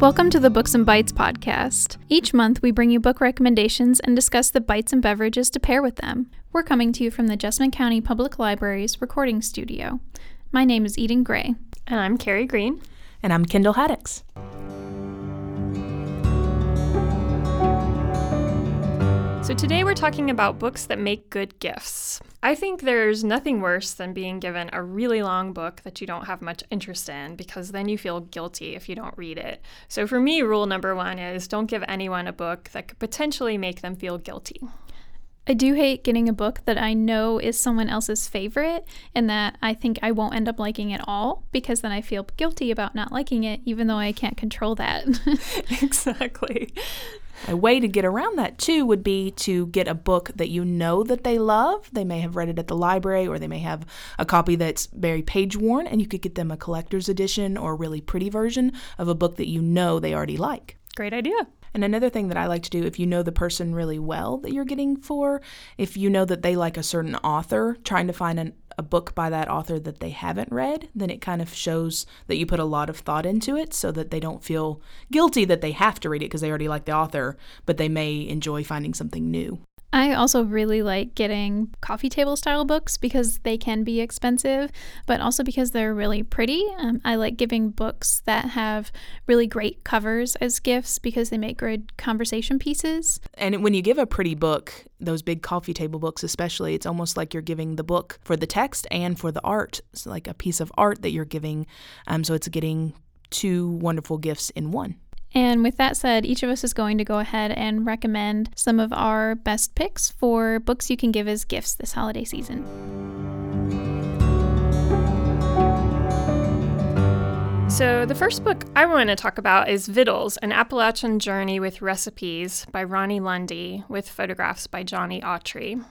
Welcome to the Books and Bites podcast. Each month, we bring you book recommendations and discuss the bites and beverages to pair with them. We're coming to you from the Jessamine County Public Library's recording studio. My name is Eden Gray. And I'm Carrie Green. And I'm Kendall Haddix. So, today we're talking about books that make good gifts. I think there's nothing worse than being given a really long book that you don't have much interest in because then you feel guilty if you don't read it. So, for me, rule number one is don't give anyone a book that could potentially make them feel guilty. I do hate getting a book that I know is someone else's favorite and that I think I won't end up liking at all because then I feel guilty about not liking it, even though I can't control that. exactly. A way to get around that too would be to get a book that you know that they love. They may have read it at the library or they may have a copy that's very page worn and you could get them a collector's edition or a really pretty version of a book that you know they already like. Great idea. And another thing that I like to do, if you know the person really well that you're getting for, if you know that they like a certain author, trying to find an, a book by that author that they haven't read, then it kind of shows that you put a lot of thought into it so that they don't feel guilty that they have to read it because they already like the author, but they may enjoy finding something new. I also really like getting coffee table style books because they can be expensive, but also because they're really pretty. Um, I like giving books that have really great covers as gifts because they make good conversation pieces. And when you give a pretty book, those big coffee table books especially, it's almost like you're giving the book for the text and for the art. It's like a piece of art that you're giving. Um, so it's getting two wonderful gifts in one. And with that said, each of us is going to go ahead and recommend some of our best picks for books you can give as gifts this holiday season. So, the first book I want to talk about is Vittles An Appalachian Journey with Recipes by Ronnie Lundy, with photographs by Johnny Autry.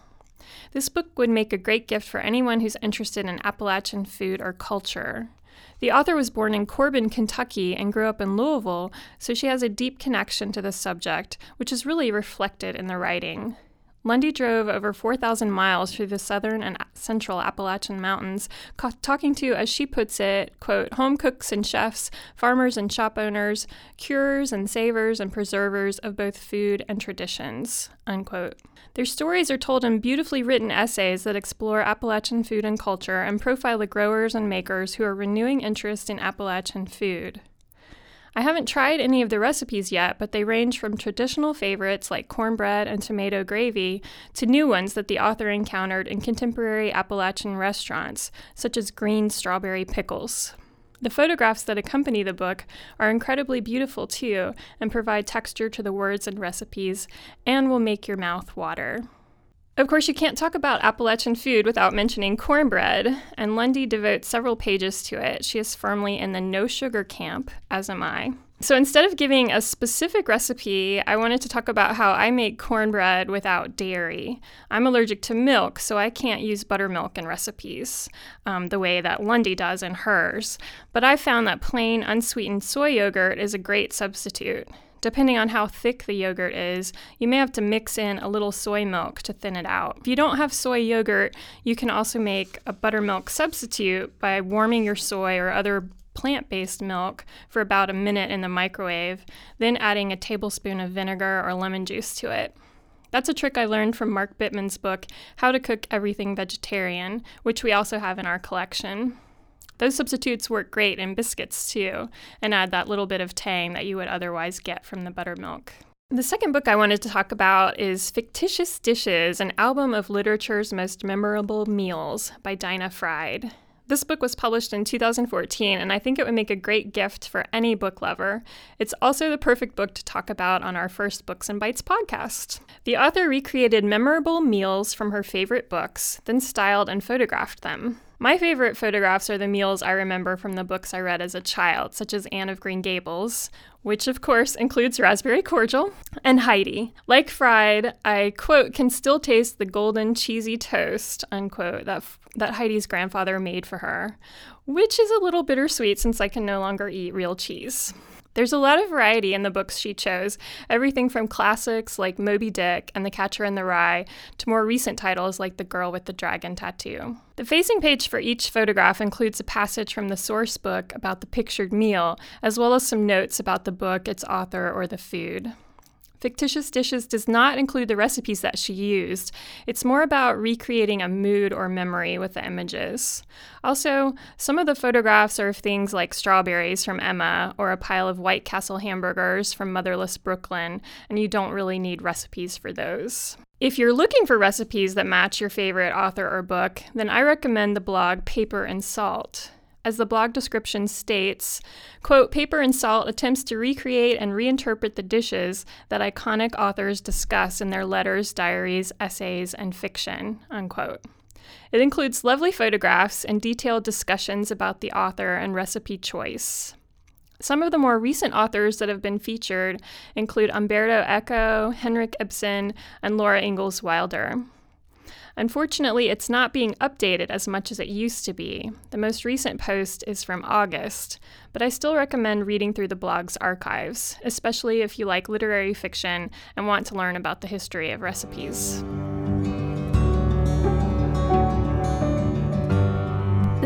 This book would make a great gift for anyone who's interested in Appalachian food or culture. The author was born in Corbin, Kentucky, and grew up in Louisville, so she has a deep connection to the subject, which is really reflected in the writing. Lundy drove over 4,000 miles through the southern and central Appalachian Mountains, ca- talking to, as she puts it, quote, home cooks and chefs, farmers and shop owners, curers and savers and preservers of both food and traditions, unquote. Their stories are told in beautifully written essays that explore Appalachian food and culture and profile the growers and makers who are renewing interest in Appalachian food. I haven't tried any of the recipes yet, but they range from traditional favorites like cornbread and tomato gravy to new ones that the author encountered in contemporary Appalachian restaurants, such as green strawberry pickles. The photographs that accompany the book are incredibly beautiful too and provide texture to the words and recipes and will make your mouth water. Of course, you can't talk about Appalachian food without mentioning cornbread, and Lundy devotes several pages to it. She is firmly in the no sugar camp, as am I. So instead of giving a specific recipe, I wanted to talk about how I make cornbread without dairy. I'm allergic to milk, so I can't use buttermilk in recipes um, the way that Lundy does in hers. But I found that plain, unsweetened soy yogurt is a great substitute. Depending on how thick the yogurt is, you may have to mix in a little soy milk to thin it out. If you don't have soy yogurt, you can also make a buttermilk substitute by warming your soy or other plant based milk for about a minute in the microwave, then adding a tablespoon of vinegar or lemon juice to it. That's a trick I learned from Mark Bittman's book, How to Cook Everything Vegetarian, which we also have in our collection. Those substitutes work great in biscuits too, and add that little bit of tang that you would otherwise get from the buttermilk. The second book I wanted to talk about is Fictitious Dishes An Album of Literature's Most Memorable Meals by Dinah Fried. This book was published in 2014, and I think it would make a great gift for any book lover. It's also the perfect book to talk about on our first Books and Bites podcast. The author recreated memorable meals from her favorite books, then styled and photographed them. My favorite photographs are the meals I remember from the books I read as a child, such as Anne of Green Gables, which of course includes raspberry cordial, and Heidi. Like Fried, I quote, can still taste the golden cheesy toast, unquote, that, that Heidi's grandfather made for her, which is a little bittersweet since I can no longer eat real cheese. There's a lot of variety in the books she chose, everything from classics like Moby Dick and The Catcher in the Rye to more recent titles like The Girl with the Dragon Tattoo. The facing page for each photograph includes a passage from the source book about the pictured meal, as well as some notes about the book, its author, or the food. Fictitious Dishes does not include the recipes that she used. It's more about recreating a mood or memory with the images. Also, some of the photographs are of things like strawberries from Emma or a pile of White Castle hamburgers from Motherless Brooklyn, and you don't really need recipes for those. If you're looking for recipes that match your favorite author or book, then I recommend the blog Paper and Salt as the blog description states, quote, Paper and Salt attempts to recreate and reinterpret the dishes that iconic authors discuss in their letters, diaries, essays, and fiction, unquote. It includes lovely photographs and detailed discussions about the author and recipe choice. Some of the more recent authors that have been featured include Umberto Eco, Henrik Ibsen, and Laura Ingalls Wilder. Unfortunately, it's not being updated as much as it used to be. The most recent post is from August, but I still recommend reading through the blog's archives, especially if you like literary fiction and want to learn about the history of recipes.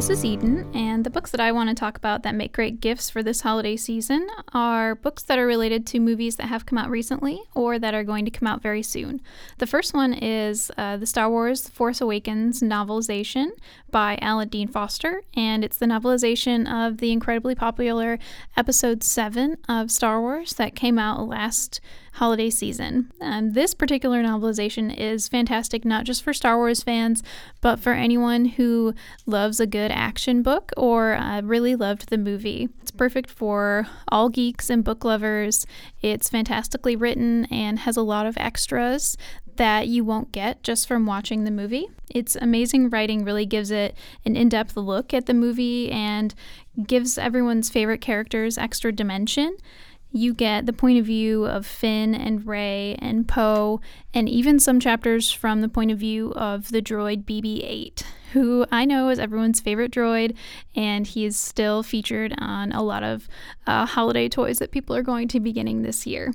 This is Eden, and the books that I want to talk about that make great gifts for this holiday season are books that are related to movies that have come out recently or that are going to come out very soon. The first one is uh, the Star Wars Force Awakens novelization by Alan Dean Foster, and it's the novelization of the incredibly popular Episode 7 of Star Wars that came out last holiday season. Um, this particular novelization is fantastic not just for Star Wars fans, but for anyone who loves a good action book or uh, really loved the movie. It's perfect for all geeks and book lovers. It's fantastically written and has a lot of extras that you won't get just from watching the movie. Its amazing writing really gives it an in depth look at the movie and gives everyone's favorite characters extra dimension you get the point of view of Finn and Rey and Poe, and even some chapters from the point of view of the droid BB 8, who I know is everyone's favorite droid, and he is still featured on a lot of uh, holiday toys that people are going to be getting this year.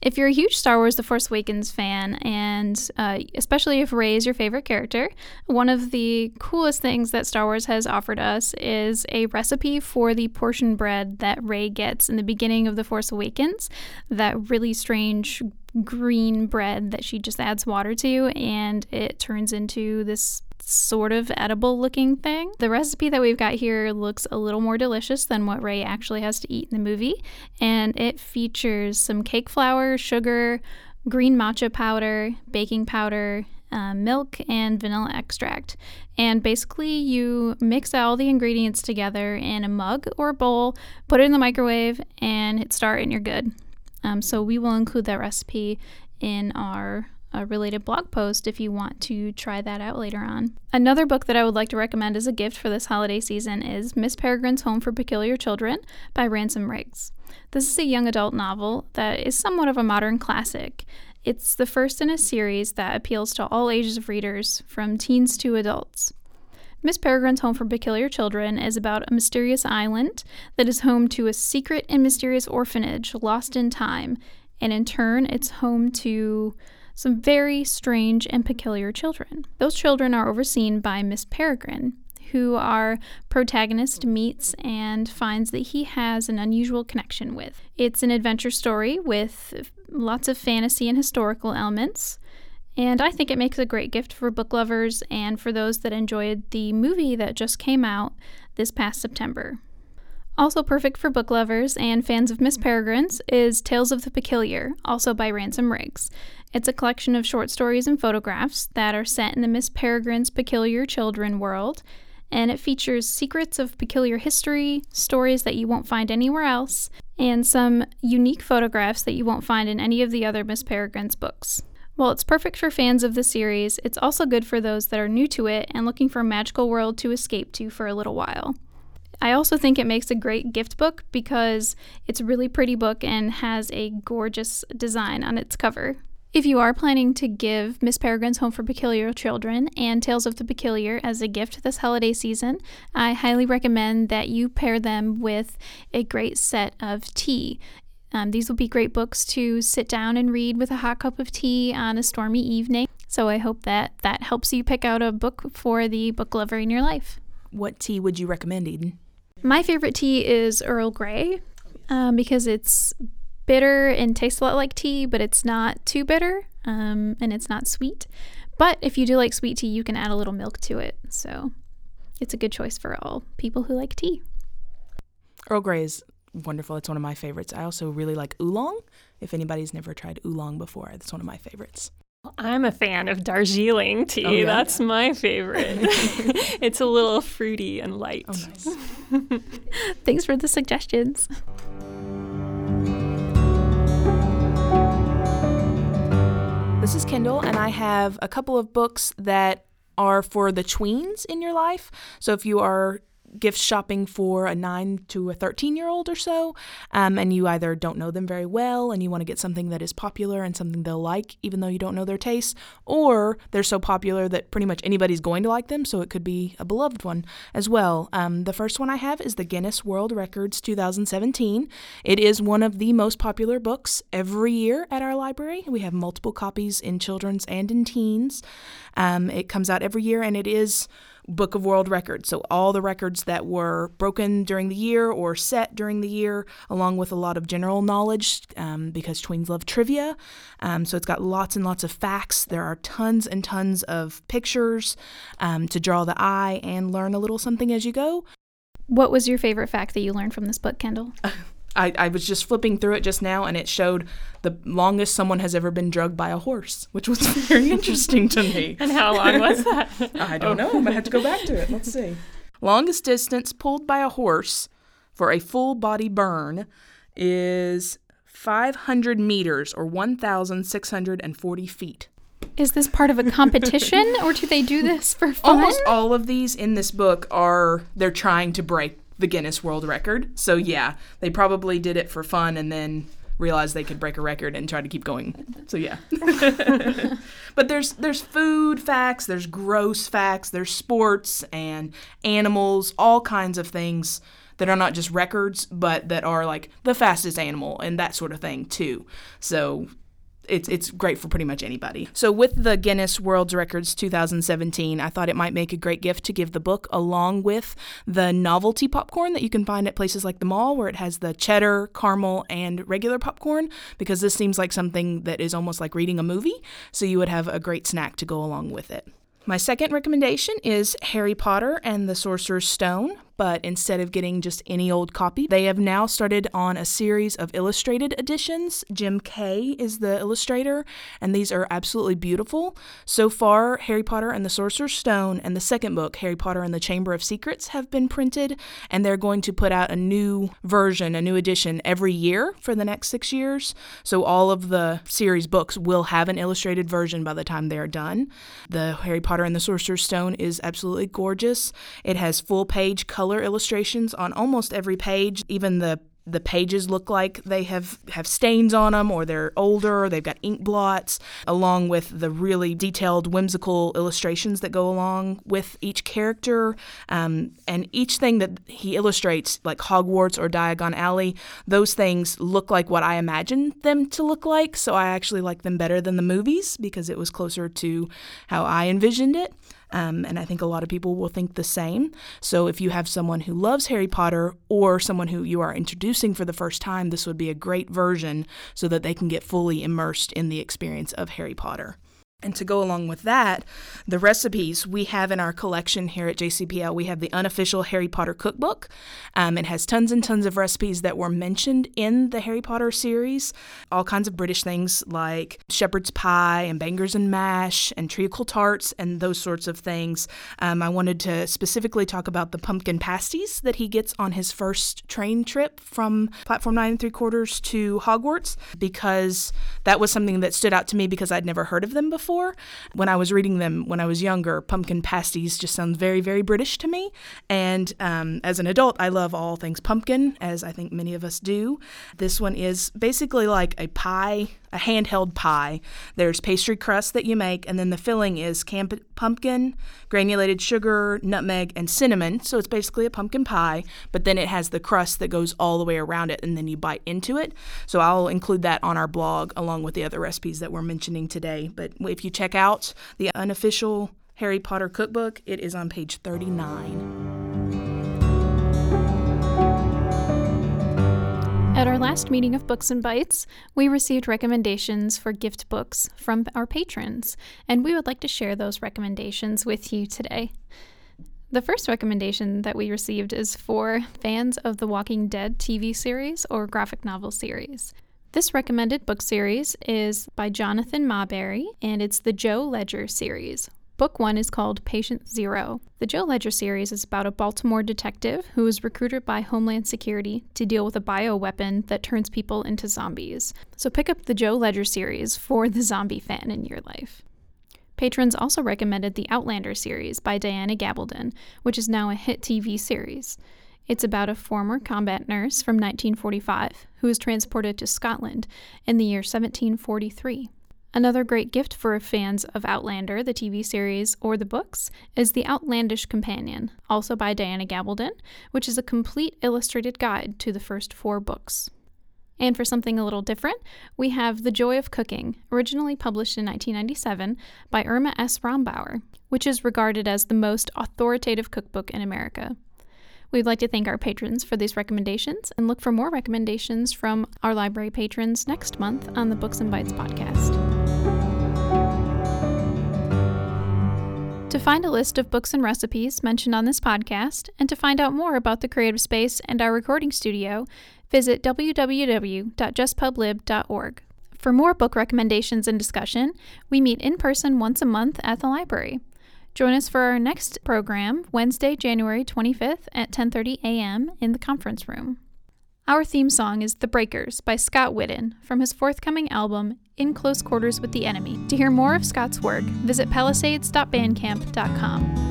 If you're a huge Star Wars The Force Awakens fan, and uh, especially if Rey is your favorite character, one of the coolest things that Star Wars has offered us is a recipe for the portion bread that Rey gets in the beginning of The Force Awakens. That really strange green bread that she just adds water to, and it turns into this sort of edible looking thing. The recipe that we've got here looks a little more delicious than what Rey actually has to eat in the movie, and it features some cake flour, sugar, green matcha powder, baking powder, uh, milk, and vanilla extract. And basically, you mix all the ingredients together in a mug or a bowl, put it in the microwave, and hit start, and you're good. Um, so, we will include that recipe in our a related blog post if you want to try that out later on. Another book that I would like to recommend as a gift for this holiday season is Miss Peregrine's Home for Peculiar Children by Ransom Riggs. This is a young adult novel that is somewhat of a modern classic. It's the first in a series that appeals to all ages of readers, from teens to adults. Miss Peregrine's Home for Peculiar Children is about a mysterious island that is home to a secret and mysterious orphanage lost in time, and in turn, it's home to some very strange and peculiar children. Those children are overseen by Miss Peregrine, who our protagonist meets and finds that he has an unusual connection with. It's an adventure story with lots of fantasy and historical elements. And I think it makes a great gift for book lovers and for those that enjoyed the movie that just came out this past September. Also perfect for book lovers and fans of Miss mm. Peregrine's is Tales of the Peculiar, also by Ransom Riggs. It's a collection of short stories and photographs that are set in the Miss Peregrine's Peculiar Children world, and it features secrets of peculiar history, stories that you won't find anywhere else, and some unique photographs that you won't find in any of the other Miss Peregrine's books. While it's perfect for fans of the series, it's also good for those that are new to it and looking for a magical world to escape to for a little while. I also think it makes a great gift book because it's a really pretty book and has a gorgeous design on its cover. If you are planning to give Miss Peregrine's Home for Peculiar Children and Tales of the Peculiar as a gift this holiday season, I highly recommend that you pair them with a great set of tea. Um, these will be great books to sit down and read with a hot cup of tea on a stormy evening. So I hope that that helps you pick out a book for the book lover in your life. What tea would you recommend, Eden? My favorite tea is Earl Grey um, because it's bitter and tastes a lot like tea, but it's not too bitter um, and it's not sweet. But if you do like sweet tea, you can add a little milk to it. So it's a good choice for all people who like tea. Earl Grey is wonderful. It's one of my favorites. I also really like oolong. If anybody's never tried oolong before, it's one of my favorites. I'm a fan of Darjeeling tea. Oh, yeah? That's my favorite. it's a little fruity and light. Oh, nice. Thanks for the suggestions. This is Kendall, and I have a couple of books that are for the tweens in your life. So if you are gift shopping for a 9 to a 13 year old or so, um, and you either don't know them very well and you want to get something that is popular and something they'll like, even though you don't know their tastes, or they're so popular that pretty much anybody's going to like them, so it could be a beloved one as well. Um, the first one I have is the Guinness World Records 2017. It is one of the most popular books every year at our library. We have multiple copies in children's and in teens. Um, it comes out every year and it is Book of World Records. So, all the records that were broken during the year or set during the year, along with a lot of general knowledge, um, because tweens love trivia. Um, so, it's got lots and lots of facts. There are tons and tons of pictures um, to draw the eye and learn a little something as you go. What was your favorite fact that you learned from this book, Kendall? I, I was just flipping through it just now and it showed the longest someone has ever been drugged by a horse, which was very interesting to me. And how long was that? I don't know. I'm gonna have to go back to it. Let's see. Longest distance pulled by a horse for a full body burn is 500 meters or 1,640 feet. Is this part of a competition or do they do this for fun? Almost all of these in this book are they're trying to break the Guinness World Record. So yeah, they probably did it for fun and then realized they could break a record and try to keep going. So yeah. but there's there's food facts, there's gross facts, there's sports and animals, all kinds of things that are not just records, but that are like the fastest animal and that sort of thing too. So it's it's great for pretty much anybody. So with the Guinness World Records 2017, I thought it might make a great gift to give the book along with the novelty popcorn that you can find at places like the mall where it has the cheddar, caramel, and regular popcorn because this seems like something that is almost like reading a movie, so you would have a great snack to go along with it. My second recommendation is Harry Potter and the Sorcerer's Stone but instead of getting just any old copy, they have now started on a series of illustrated editions. Jim Kay is the illustrator, and these are absolutely beautiful. So far, Harry Potter and the Sorcerer's Stone and the second book, Harry Potter and the Chamber of Secrets, have been printed, and they're going to put out a new version, a new edition every year for the next six years. So all of the series books will have an illustrated version by the time they are done. The Harry Potter and the Sorcerer's Stone is absolutely gorgeous. It has full page color color illustrations on almost every page. Even the the pages look like they have, have stains on them or they're older or they've got ink blots, along with the really detailed, whimsical illustrations that go along with each character. Um, and each thing that he illustrates, like Hogwarts or Diagon Alley, those things look like what I imagined them to look like. So I actually like them better than the movies because it was closer to how I envisioned it. Um, and I think a lot of people will think the same. So if you have someone who loves Harry Potter or someone who you are introducing for the first time, this would be a great version so that they can get fully immersed in the experience of Harry Potter. And to go along with that, the recipes we have in our collection here at JCPL, we have the unofficial Harry Potter cookbook. Um, it has tons and tons of recipes that were mentioned in the Harry Potter series. All kinds of British things like shepherd's pie and bangers and mash and treacle tarts and those sorts of things. Um, I wanted to specifically talk about the pumpkin pasties that he gets on his first train trip from platform nine and three quarters to Hogwarts because that was something that stood out to me because I'd never heard of them before When I was reading them when I was younger, pumpkin pasties just sound very, very British to me. And um, as an adult, I love all things pumpkin, as I think many of us do. This one is basically like a pie a handheld pie. There's pastry crust that you make, and then the filling is camp- pumpkin, granulated sugar, nutmeg, and cinnamon. So it's basically a pumpkin pie, but then it has the crust that goes all the way around it, and then you bite into it. So I'll include that on our blog along with the other recipes that we're mentioning today. But if you check out the unofficial Harry Potter cookbook, it is on page 39. At our last meeting of Books and Bites, we received recommendations for gift books from our patrons, and we would like to share those recommendations with you today. The first recommendation that we received is for fans of the Walking Dead TV series or graphic novel series. This recommended book series is by Jonathan Maberry, and it's the Joe Ledger series. Book one is called Patient Zero. The Joe Ledger series is about a Baltimore detective who is recruited by Homeland Security to deal with a bioweapon that turns people into zombies. So pick up the Joe Ledger series for the zombie fan in your life. Patrons also recommended the Outlander series by Diana Gabaldon, which is now a hit TV series. It's about a former combat nurse from 1945 who is transported to Scotland in the year 1743. Another great gift for fans of Outlander, the TV series, or the books, is The Outlandish Companion, also by Diana Gabaldon, which is a complete illustrated guide to the first four books. And for something a little different, we have The Joy of Cooking, originally published in 1997 by Irma S. Rombauer, which is regarded as the most authoritative cookbook in America. We'd like to thank our patrons for these recommendations and look for more recommendations from our library patrons next month on the Books and Bites podcast. To find a list of books and recipes mentioned on this podcast, and to find out more about the Creative Space and our recording studio, visit www.jesspublib.org. For more book recommendations and discussion, we meet in person once a month at the library. Join us for our next program, Wednesday, January 25th at 10:30 a.m. in the conference room. Our theme song is The Breakers by Scott Whitten from his forthcoming album In Close Quarters with the Enemy. To hear more of Scott's work, visit palisades.bandcamp.com.